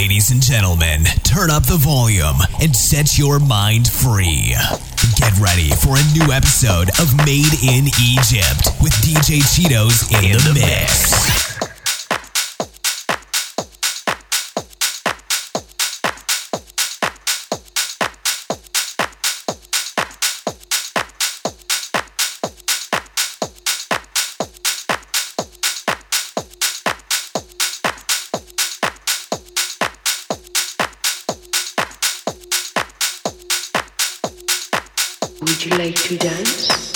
Ladies and gentlemen, turn up the volume and set your mind free. Get ready for a new episode of Made in Egypt with DJ Cheetoz in, in the, the, mix. mix. Would you like to dance?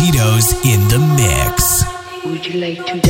Cheetoz facebook.com slash cheetoz.music. Would you like to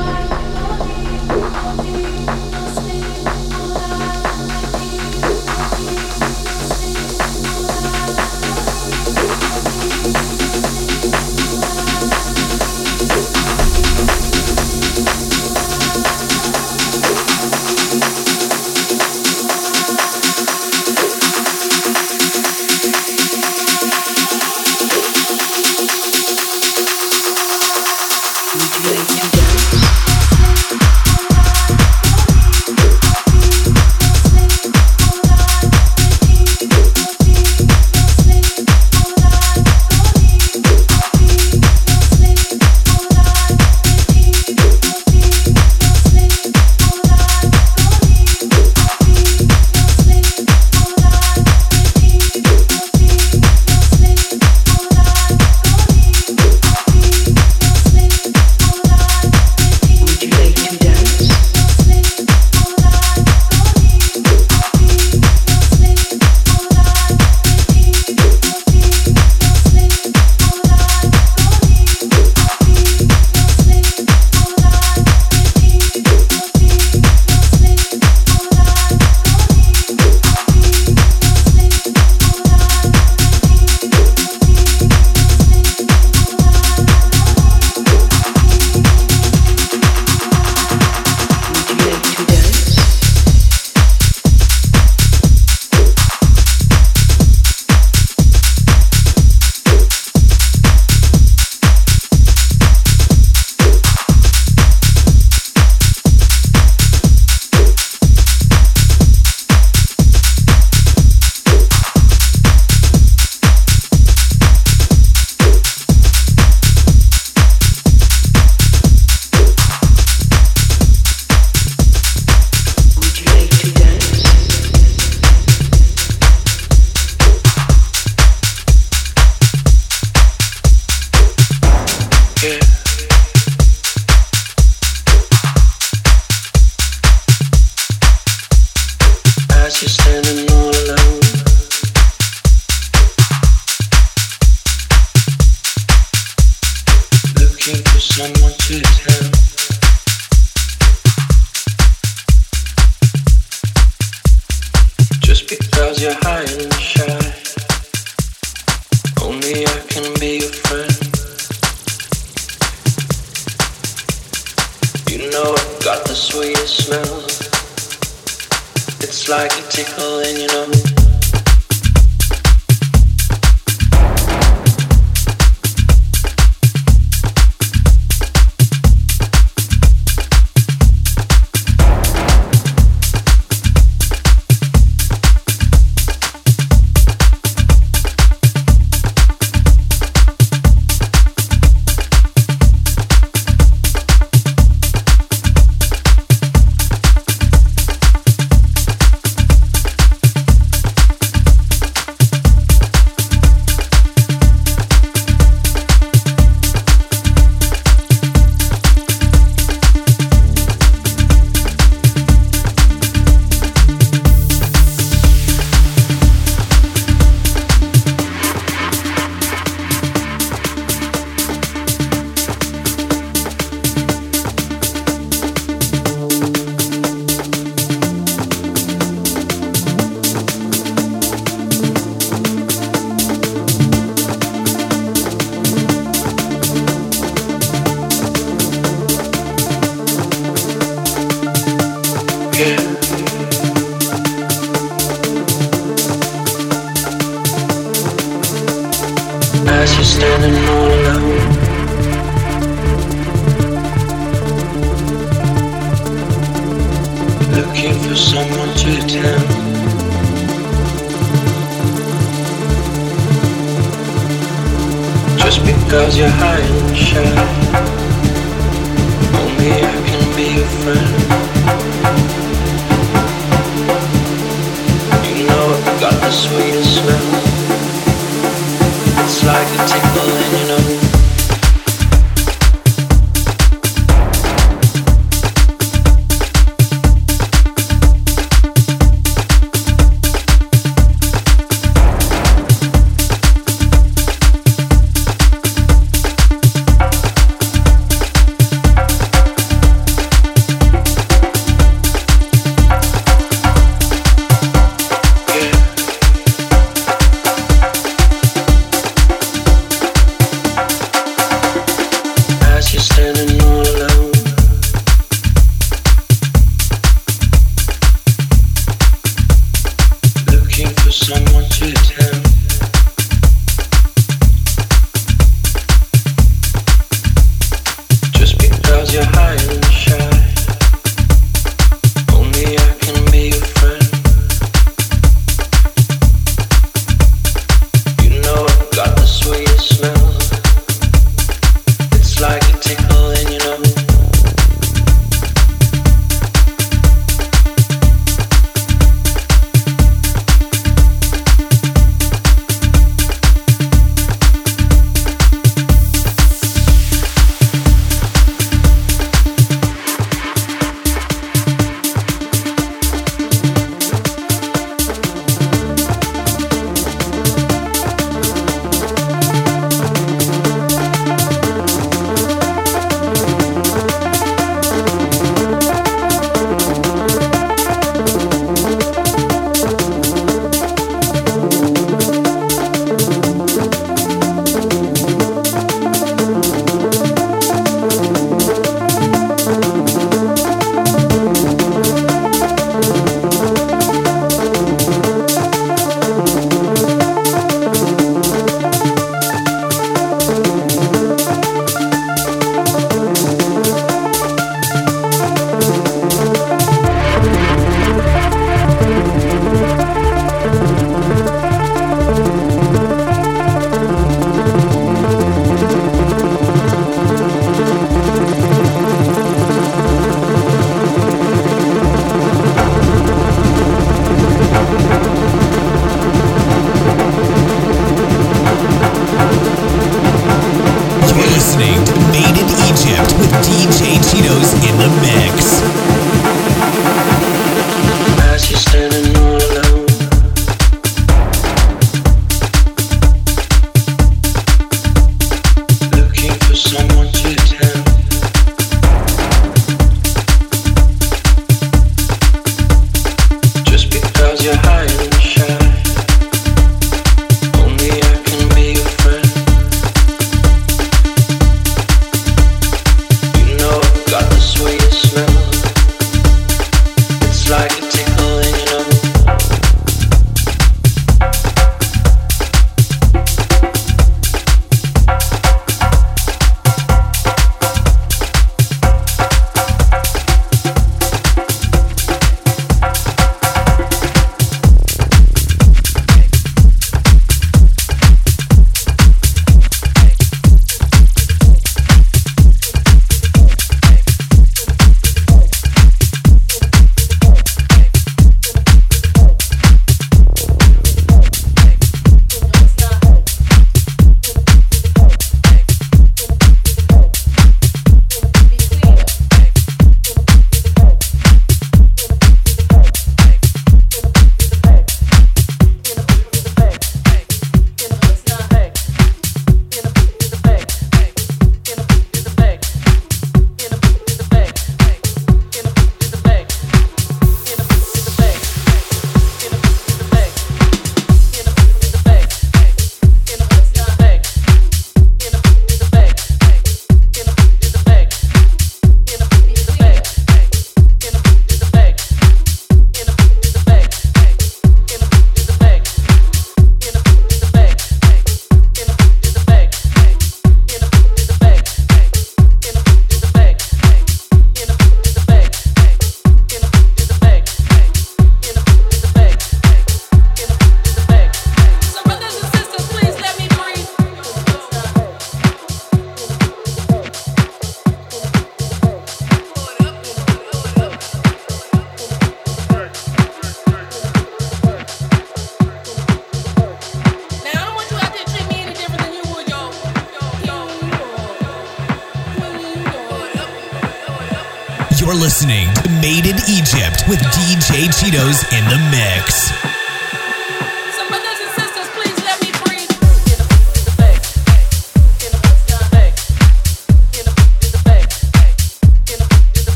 with DJ Cheetoz in the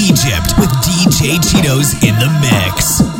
Egypt with DJ Cheetoz in the mix.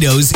Cheetoz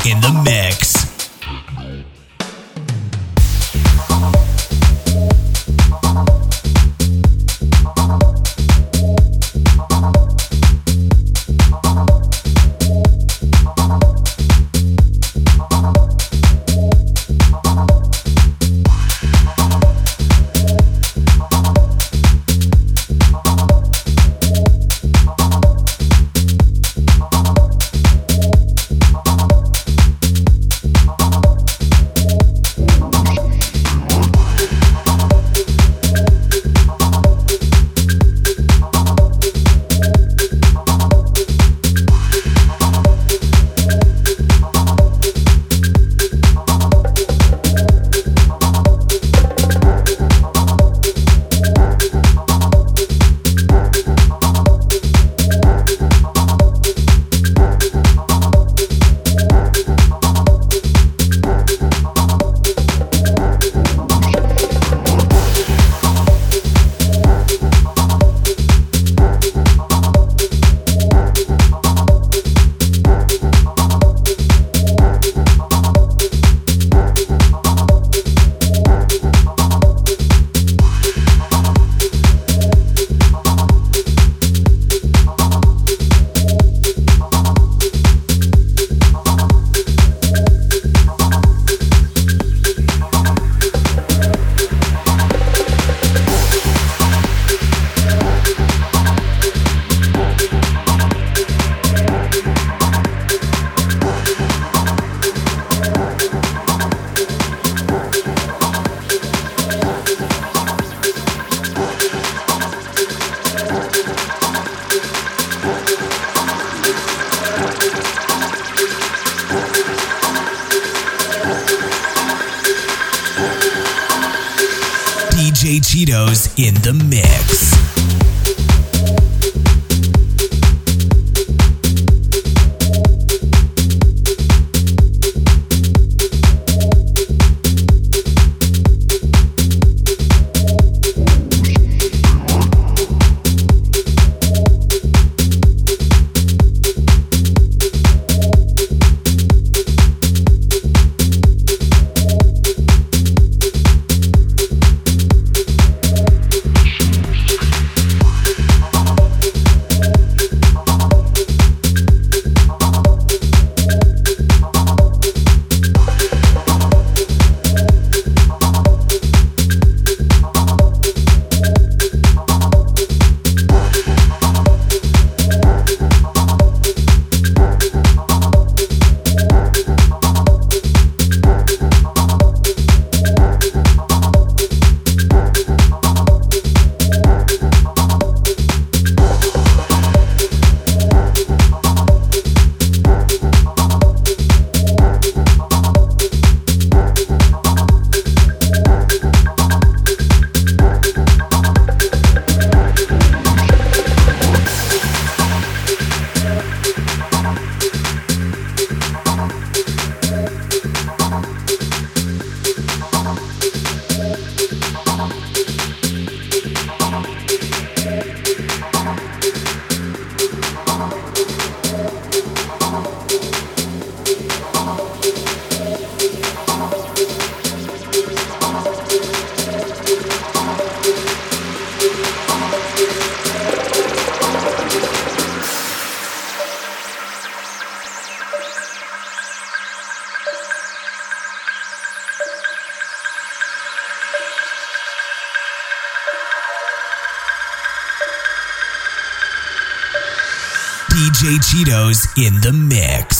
In the mix.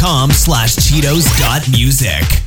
facebook.com slash cheetoz.music.